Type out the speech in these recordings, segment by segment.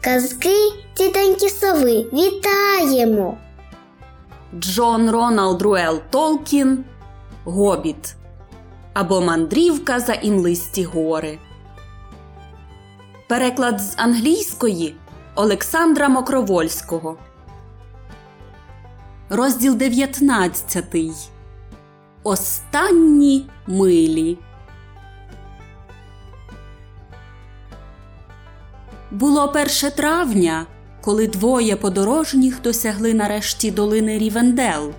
Казки тітоньки сови вітаємо! Джон Роналд Руел Толкін Гобіт або Мандрівка за імлисті гори. Переклад з англійської Олександра Мокровольського. Розділ 19. Останні милі. Було перше травня, коли двоє подорожніх досягли нарешті долини Рівендел,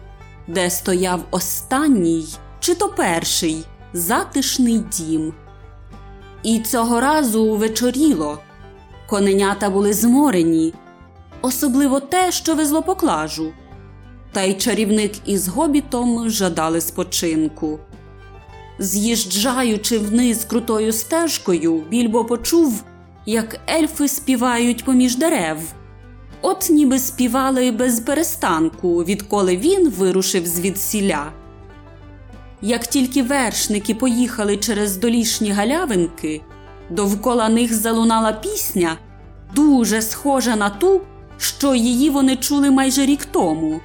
де стояв останній, чи то перший затишний дім. І цього разу вечоріло. Коненята були зморені, особливо те, що везло поклажу. Та й чарівник із гобітом жадали спочинку. З'їжджаючи вниз крутою стежкою, більбо почув, як ельфи співають поміж дерев. От ніби співали без перестанку, відколи він вирушив звідсіля. Як тільки вершники поїхали через долішні галявинки, довкола них залунала пісня, дуже схожа на ту, що її вони чули майже рік тому.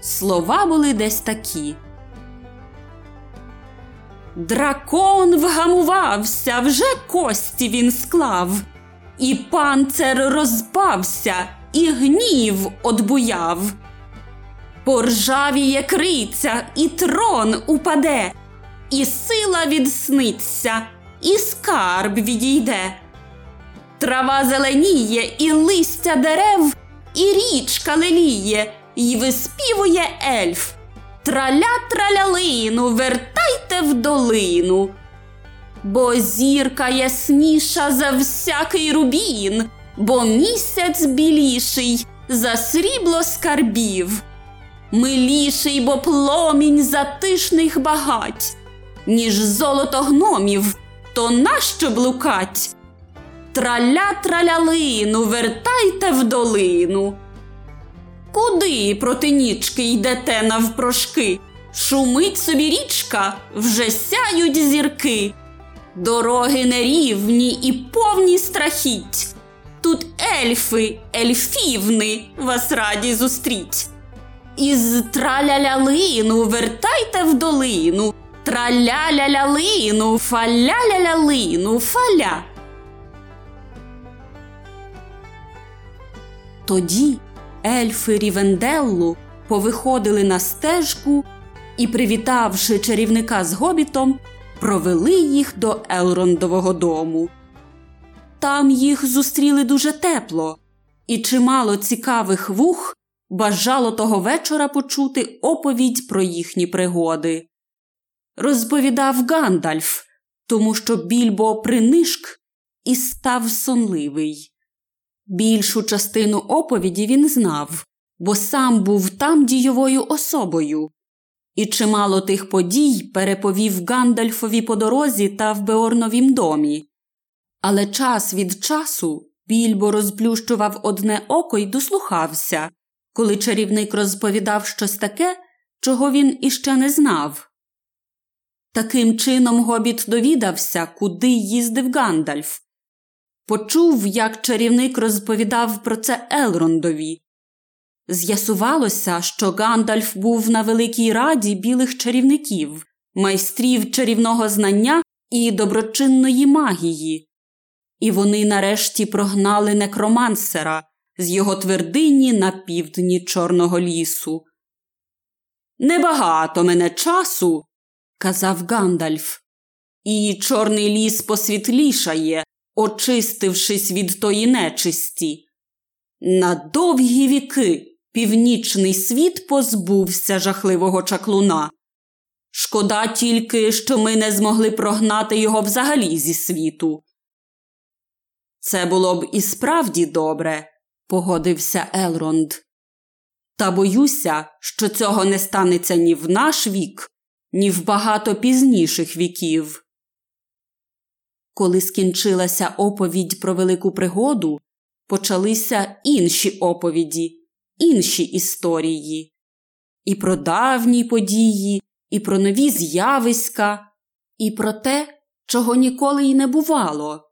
Слова були десь такі. Дракон вгамувався, вже кості він склав, і панцер розпався, і гнів одбуяв. Поржавіє криця, і трон упаде, і сила відсниться, і скарб відійде. Трава зеленіє, і листя дерев, і річка леліє, і виспівує ельф. Траля тралялину, вертайте в долину. Бо зірка ясніша за всякий рубін, бо місяць біліший за срібло скарбів, миліший, бо пломінь затишних багать, ніж золото гномів, то нащо блукать? Траля тралялину, вертайте в долину. Куди проти нічки йдете навпрошки? Шумить собі річка, вже сяють зірки. Дороги нерівні і повні страхіть. Тут ельфи, ельфівни вас раді зустріть. Із тралялялину вертайте в долину, тралялялялину, фалялялялину, фаля. Тоді ельфи Рівенделлу повиходили на стежку і, привітавши чарівника з гобітом, провели їх до Елрондового дому. Там їх зустріли дуже тепло, і чимало цікавих вух бажало того вечора почути оповідь про їхні пригоди. Розповідав Гандальф, тому що більбо принишк і став сонливий. Більшу частину оповіді він знав, бо сам був там дійовою особою, і чимало тих подій переповів Гандальфові по дорозі та в Беорновім домі. Але час від часу більбо розплющував одне око й дослухався, коли чарівник розповідав щось таке, чого він іще не знав. Таким чином гобіт довідався, куди їздив Гандальф. Почув, як чарівник розповідав про це Елрондові. З'ясувалося, що Гандальф був на великій раді білих чарівників, майстрів чарівного знання і доброчинної магії, і вони нарешті прогнали некромансера з його твердині на півдні Чорного лісу. Небагато мене часу, казав Гандальф, і Чорний ліс посвітлішає, очистившись від тої нечисті. На довгі віки північний світ позбувся жахливого чаклуна. Шкода тільки, що ми не змогли прогнати його взагалі зі світу. Це було б і справді добре, погодився Елронд. Та боюся, що цього не станеться ні в наш вік, ні в багато пізніших віків. Коли скінчилася оповідь про велику пригоду, почалися інші оповіді, інші історії, і про давні події, і про нові з'явиська, і про те, чого ніколи й не бувало.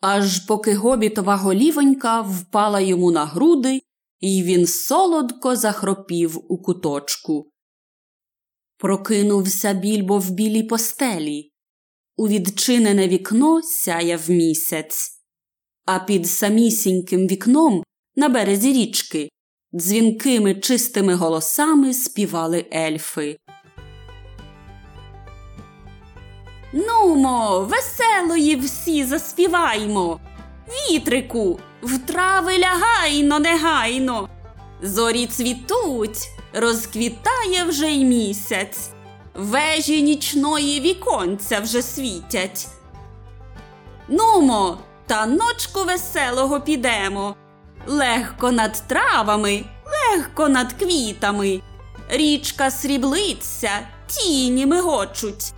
аж поки гобітова голівонька впала йому на груди, і він солодко захропів у куточку. Прокинувся більбо в білій постелі. У відчинене вікно сяяв місяць, а під самісіньким вікном на березі річки дзвінкими чистими голосами співали ельфи. Нумо, веселої всі заспіваймо. Вітрику, в трави лягайно негайно. Зорі цвітуть, розквітає вже й місяць, вежі нічної віконця вже світять. Нумо, та ночку веселого підемо. Легко над травами, легко над квітами. Річка сріблиться, тіні мигочуть.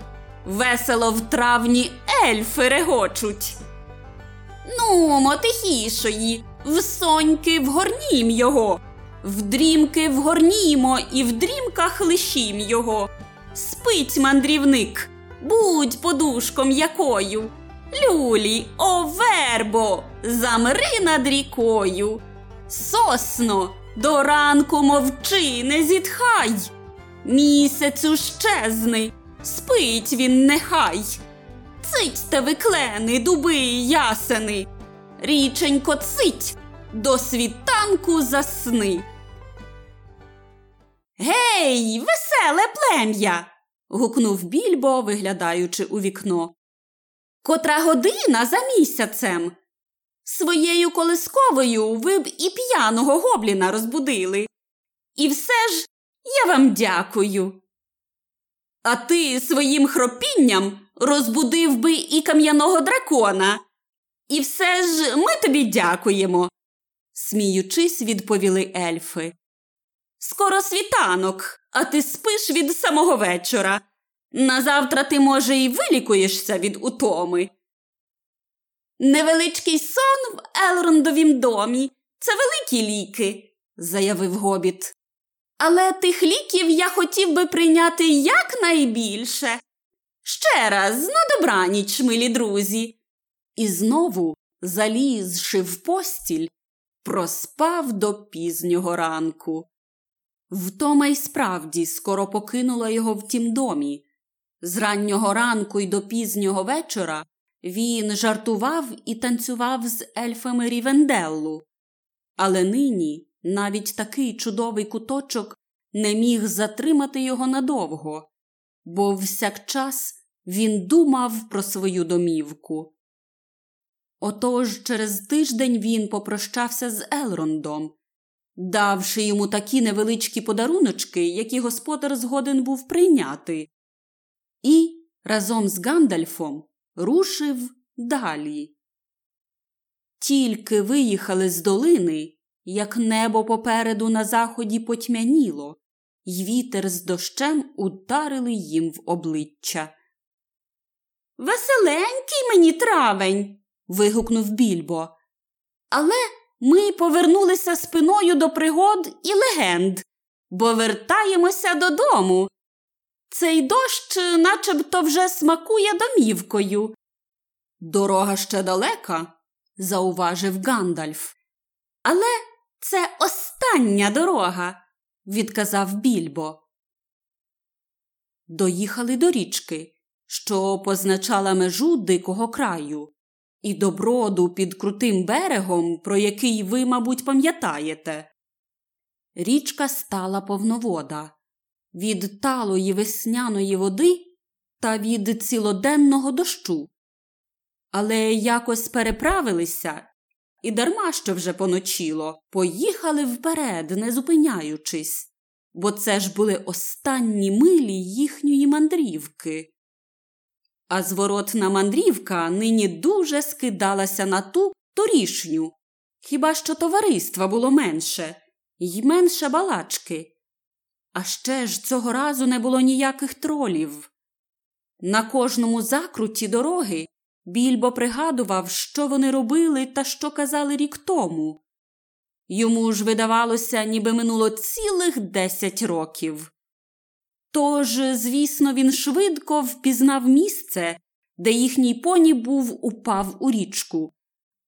Весело в травні ельфи регочуть. Нумо, тихішої, в соньки вгорнім його, в дрімки вгорнімо і в дрімках лишім його. Спить мандрівник, будь подушком якою. Люлі, о вербо, замри над рікою. Сосно, до ранку мовчи, не зітхай. Місяцю щезни, спить він нехай. Цитьте ви клени, дуби й ясени. Річенько цить, до світанку засни. Гей, веселе плем'я. гукнув більбо, виглядаючи у вікно. Котра година за місяцем. Своєю колисковою ви б і п'яного гобліна розбудили. І все ж я вам дякую. А ти своїм хропінням розбудив би і кам'яного дракона. І все ж ми тобі дякуємо, сміючись, відповіли ельфи. Скоро світанок, а ти спиш від самого вечора. Назавтра ти, може, і вилікуєшся від утоми. Невеличкий сон в Елрондовім домі це великі ліки, заявив гобіт. Але тих ліків я хотів би прийняти якнайбільше. Ще раз, на добраніч, милі друзі. І знову, залізши в постіль, проспав до пізнього ранку. Втома й справді скоро покинула його в тім домі. З раннього ранку й до пізнього вечора він жартував і танцював з ельфами Рівенделлу. Але нині навіть такий чудовий куточок не міг затримати його надовго, бо всякчас він думав про свою домівку. Отож через тиждень він попрощався з Елрондом, давши йому такі невеличкі подаруночки, які господар згоден був прийняти, і разом з Гандальфом рушив далі. Тільки виїхали з долини, як небо попереду на заході потьмяніло, й вітер з дощем ударили їм в обличчя. Веселенький мені травень. вигукнув більбо. Але ми повернулися спиною до пригод і легенд, бо вертаємося додому. Цей дощ начебто вже смакує домівкою. Дорога ще далека, зауважив Гандальф. Але це остання дорога, відказав більбо. Доїхали до річки, що позначала межу дикого краю, і до броду під крутим берегом, про який ви, мабуть, пам'ятаєте. Річка стала повновода від талої весняної води та від цілоденного дощу. Але якось переправилися і дарма що вже поночіло, поїхали вперед, не зупиняючись, бо це ж були останні милі їхньої мандрівки. А зворотна мандрівка нині дуже скидалася на ту торішню, хіба що товариства було менше, й менше балачки. А ще ж цього разу не було ніяких тролів. На кожному закруті дороги більбо пригадував, що вони робили та що казали рік тому. Йому ж видавалося, ніби минуло цілих десять років. Тож, звісно, він швидко впізнав місце, де їхній поні був упав у річку,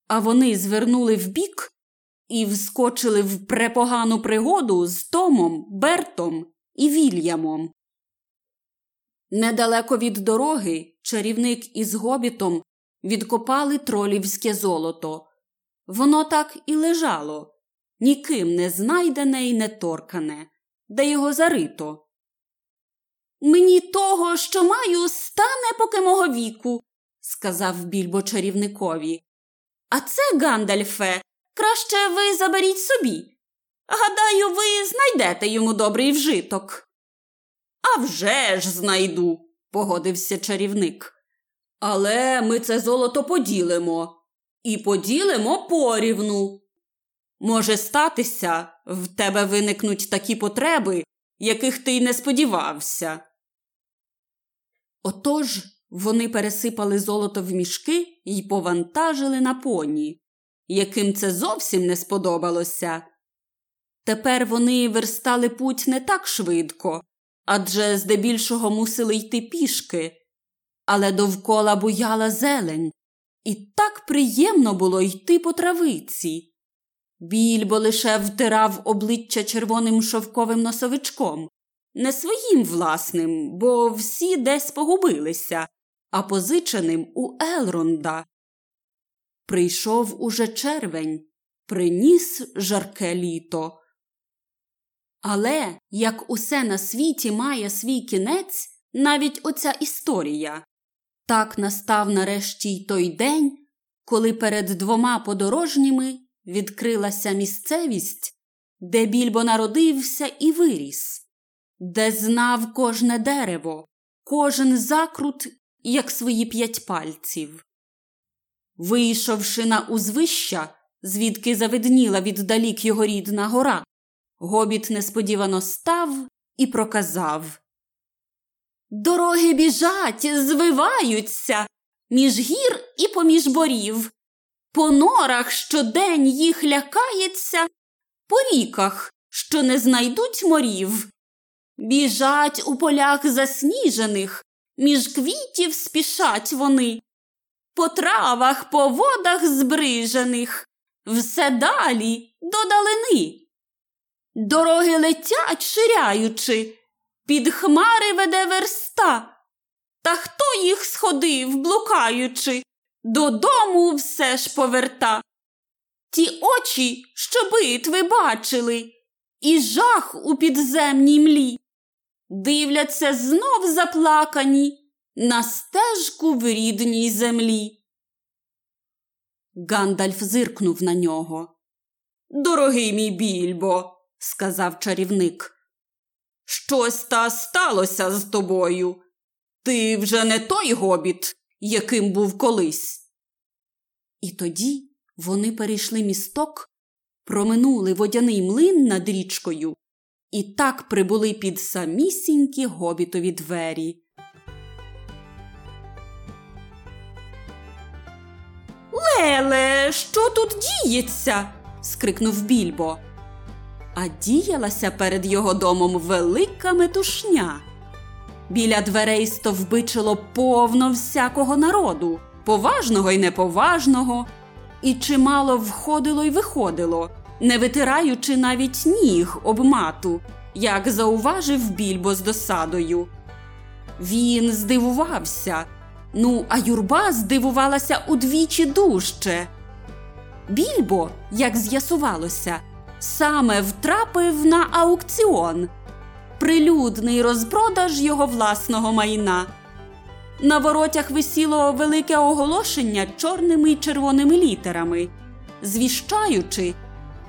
а вони звернули вбік і вскочили в препогану пригоду з Томом, Бертом і Вільямом. Недалеко від дороги чарівник із гобітом відкопали тролівське золото. Воно так і лежало, ніким не знайдене і не торкане, де його зарито. Мені того, що маю, стане поки мого віку, сказав більбо чарівникові. А це, Гандальфе, краще ви заберіть собі. Гадаю, ви знайдете йому добрий вжиток. «А вже ж знайду, погодився чарівник. Але ми це золото поділимо і поділимо порівну. Може статися, в тебе виникнуть такі потреби, яких ти й не сподівався. Отож вони пересипали золото в мішки і повантажили на поні, яким це зовсім не сподобалося. Тепер вони верстали путь не так швидко, адже здебільшого мусили йти пішки, але довкола буяла зелень, і так приємно було йти по травиці. Більбо лише втирав обличчя червоним шовковим носовичком, не своїм власним, бо всі десь погубилися, а позиченим у Елронда. Прийшов уже червень, приніс жарке літо. Але як усе на світі має свій кінець, навіть оця історія, так настав нарешті й той день, коли перед двома подорожніми відкрилася місцевість, де більбо народився і виріс, де знав кожне дерево, кожен закрут, як свої п'ять пальців. Вийшовши на узвища, звідки завидніла віддалік його рідна гора, гобіт несподівано став і проказав Дороги біжать, звиваються між гір і поміж борів. По норах щодень їх лякається, по ріках, що не знайдуть морів. Біжать у полях засніжених, між квітів спішать вони, по травах, по водах збрижених, все далі до далини. Дороги летять, ширяючи, під хмари веде верста. Та хто їх сходив, блукаючи, додому все ж поверта. Ті очі, що битви бачили, і жах у підземній млі, дивляться знов заплакані на стежку в рідній землі. Гандальф зиркнув на нього. Дорогий мій більбо, сказав чарівник. Щось та сталося з тобою. Ти вже не той гобіт, яким був колись. І тоді вони перейшли місток, проминули водяний млин над річкою і так прибули під самісінькі гобітові двері. Леле, що тут діється? скрикнув більбо. А діялася перед його домом велика метушня. Біля дверей стовбичило повно всякого народу, поважного й неповажного, і чимало входило й виходило, не витираючи навіть ніг об мату, як зауважив більбо з досадою. Він здивувався. Ну, а юрба здивувалася удвічі дужче. Більбо, як з'ясувалося, саме втрапив на аукціон прилюдний розпродаж його власного майна. На воротях висіло велике оголошення чорними й червоними літерами, звіщаючи,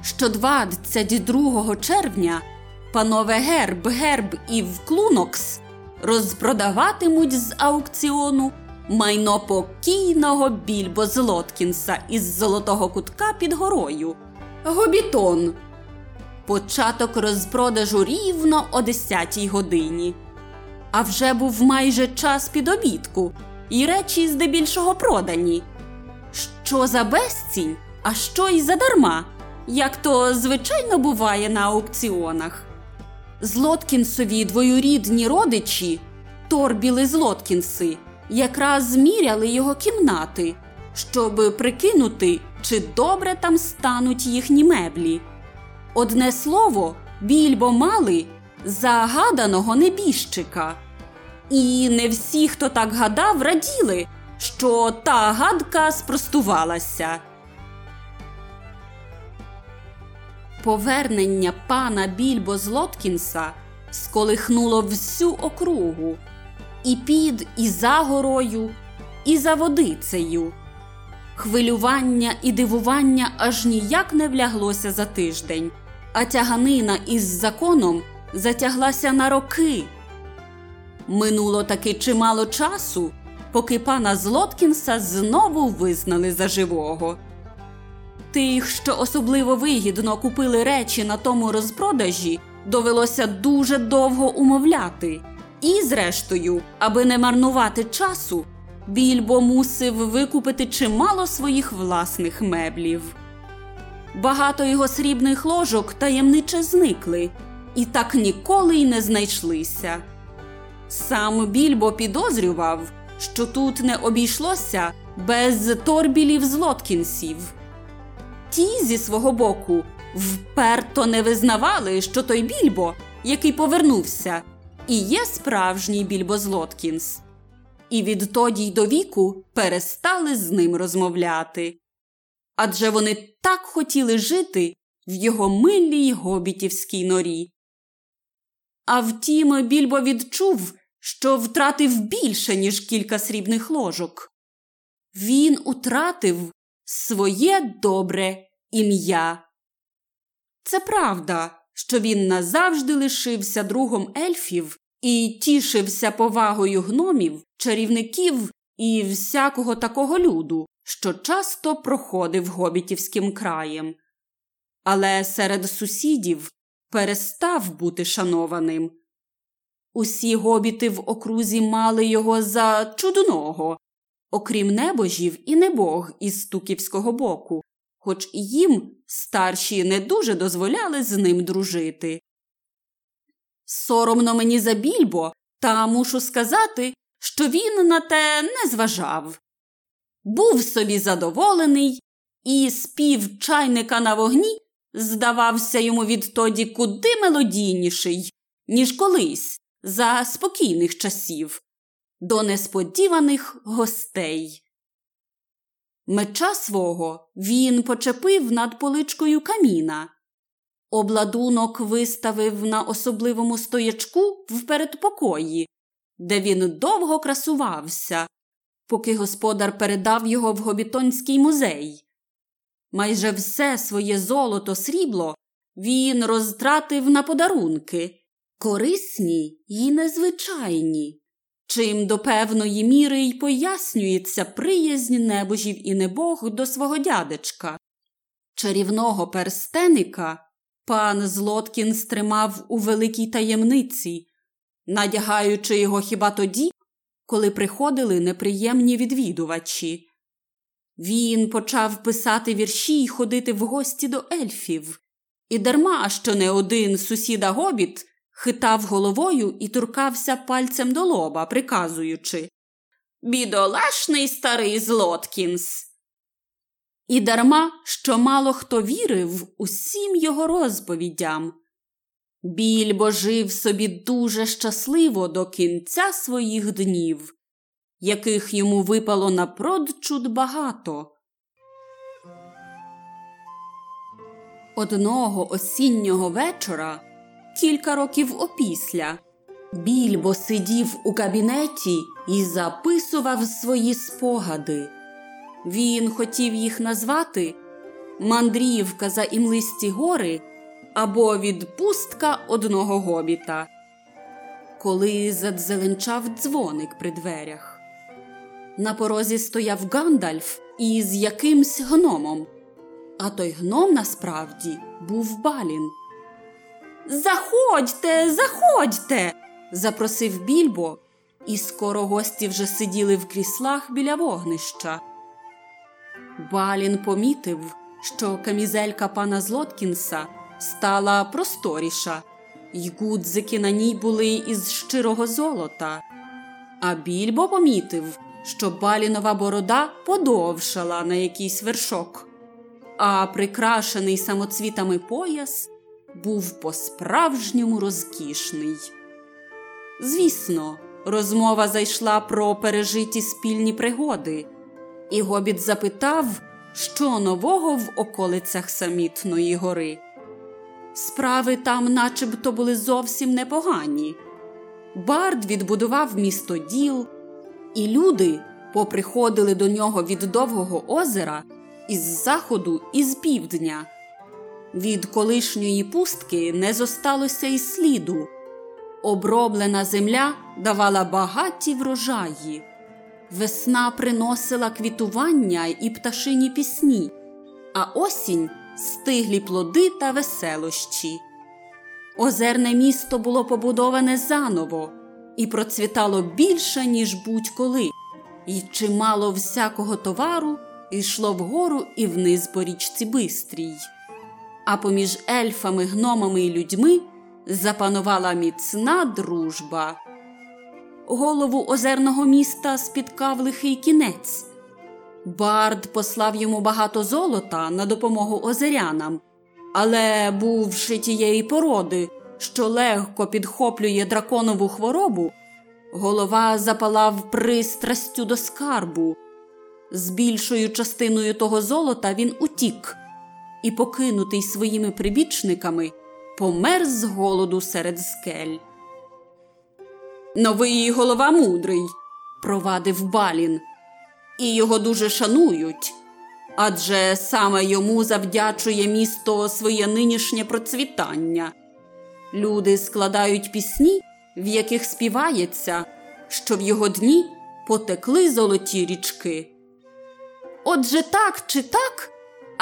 що 22 червня панове Герб, Герб і Вклунокс розпродаватимуть з аукціону майно покійного більбо Злоткінса із золотого кутка під горою. Гобітон. Початок розпродажу рівно о 10 годині. А вже був майже час під обідку, і речі здебільшого продані. Що за безцінь, а що й задарма, як то звичайно буває на аукціонах. Злоткінсові двоюрідні родичі, торбіли Злоткінси, якраз зміряли його кімнати, щоб прикинути, чи добре там стануть їхні меблі. Одне слово, більбо мали загаданого небіжчика. І не всі, хто так гадав, раділи, що та гадка спростувалася. Повернення пана Більбо з Лоткінса сколихнуло всю округу і під, і за горою, і за водицею. Хвилювання і дивування аж ніяк не вляглося за тиждень, а тяганина із законом затяглася на роки. Минуло таки чимало часу, поки пана Злоткінса знову визнали за живого. Тих, що особливо вигідно купили речі на тому розпродажі, довелося дуже довго умовляти. І, зрештою, аби не марнувати часу, більбо мусив викупити чимало своїх власних меблів. Багато його срібних ложок таємниче зникли і так ніколи й не знайшлися. Сам більбо підозрював, що тут не обійшлося без торбілів з Лоткінсів. Ті зі свого боку вперто не визнавали, що той більбо, який повернувся, і є справжній більбо з Лоткінс. І відтоді й до віку перестали з ним розмовляти. Адже вони так хотіли жити в його милій гобітівській норі. А втім, більбо відчув, що втратив більше, ніж кілька срібних ложок. Він утратив своє добре ім'я. Це правда, що він назавжди лишився другом ельфів і тішився повагою гномів, чарівників і всякого такого люду, що часто проходив гобітівським краєм. Але серед сусідів перестав бути шанованим. Усі гобіти в окрузі мали його за чудного, окрім небожів і небог із Стуківського боку, хоч і їм старші не дуже дозволяли з ним дружити. Соромно мені за більбо, та мушу сказати, що він на те не зважав. Був собі задоволений, і спів чайника на вогні здавався йому відтоді куди мелодійніший, ніж колись, за спокійних часів, до несподіваних гостей. Меча свого він почепив над поличкою каміна. Обладунок виставив на особливому стоячку в передпокої, де він довго красувався, поки господар передав його в Гобітонський музей. Майже все своє золото срібло він розтратив на подарунки, корисні й незвичайні чим до певної міри й пояснюється приязнь небожів і небог до свого дядечка. Чарівного перстеника пан Злоткін стримав у великій таємниці, надягаючи його хіба тоді, коли приходили неприємні відвідувачі. Він почав писати вірші й ходити в гості до ельфів, і дарма що не один сусіда гобіт хитав головою і туркався пальцем до лоба, приказуючи Бідолашний старий Злоткінс. І дарма, що мало хто вірив усім його розповідям. Більбо жив собі дуже щасливо до кінця своїх днів, яких йому випало напродчуд багато. Одного осіннього вечора кілька років опісля. Більбо сидів у кабінеті і записував свої спогади. Він хотів їх назвати Мандрівка за імлисті гори або Відпустка одного гобіта. Коли задзеленчав дзвоник при дверях. На порозі стояв Гандальф із якимсь гномом. А той гном насправді був балін. Заходьте, заходьте, запросив більбо, і скоро гості вже сиділи в кріслах біля вогнища. Балін помітив, що камізелька пана Злоткінса стала просторіша, й гудзики на ній були із щирого золота. А більбо помітив, що балінова борода подовшала на якийсь вершок, а прикрашений самоцвітами пояс був по-справжньому розкішний. Звісно, розмова зайшла про пережиті спільні пригоди, і гобіт запитав, що нового в околицях самітної гори. Справи там начебто були зовсім непогані. Бард відбудував місто діл, і люди поприходили до нього від довгого озера із заходу і з півдня. Від колишньої пустки не зосталося й сліду. Оброблена земля давала багаті врожаї. Весна приносила квітування і пташині пісні, а осінь стиглі плоди та веселощі. Озерне місто було побудоване заново і процвітало більше, ніж будь-коли, і чимало всякого товару йшло вгору і вниз по річці Бистрій. А поміж ельфами, гномами і людьми запанувала міцна дружба. Голову озерного міста спіткав лихий кінець. Бард послав йому багато золота на допомогу озерянам, але, бувши тієї породи, що легко підхоплює драконову хворобу, голова запалав пристрастю до скарбу. З більшою частиною того золота він утік і, покинутий своїми прибічниками, помер з голоду серед скель. Новий голова мудрий, провадив Балін, і його дуже шанують. Адже саме йому завдячує місто своє нинішнє процвітання. Люди складають пісні, в яких співається, що в його дні потекли золоті річки. Отже так чи так,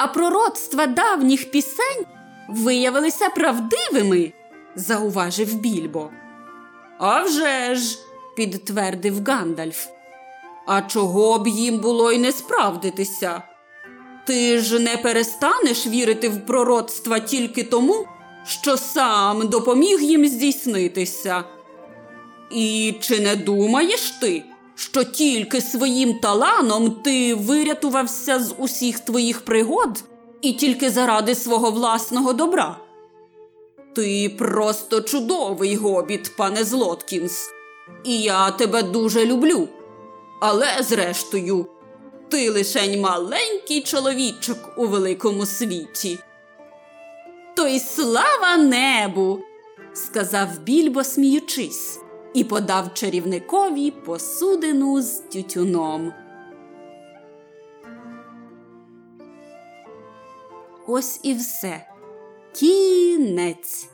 а пророцтва давніх пісень виявилися правдивими, зауважив більбо. «А вже ж!» – підтвердив Гандальф. А чого б їм було й не справдитися? Ти ж не перестанеш вірити в пророцтва тільки тому, що сам допоміг їм здійснитися. І чи не думаєш ти, що тільки своїм таланом ти вирятувався з усіх твоїх пригод і тільки заради свого власного добра? Ти просто чудовий гобіт, пане Злоткінс, і я тебе дуже люблю. Але, зрештою, ти лишень маленький чоловічок у великому світі. То й слава небу, сказав більбо, сміючись, і подав чарівникові посудину з тютюном. Ось і все. Кінець.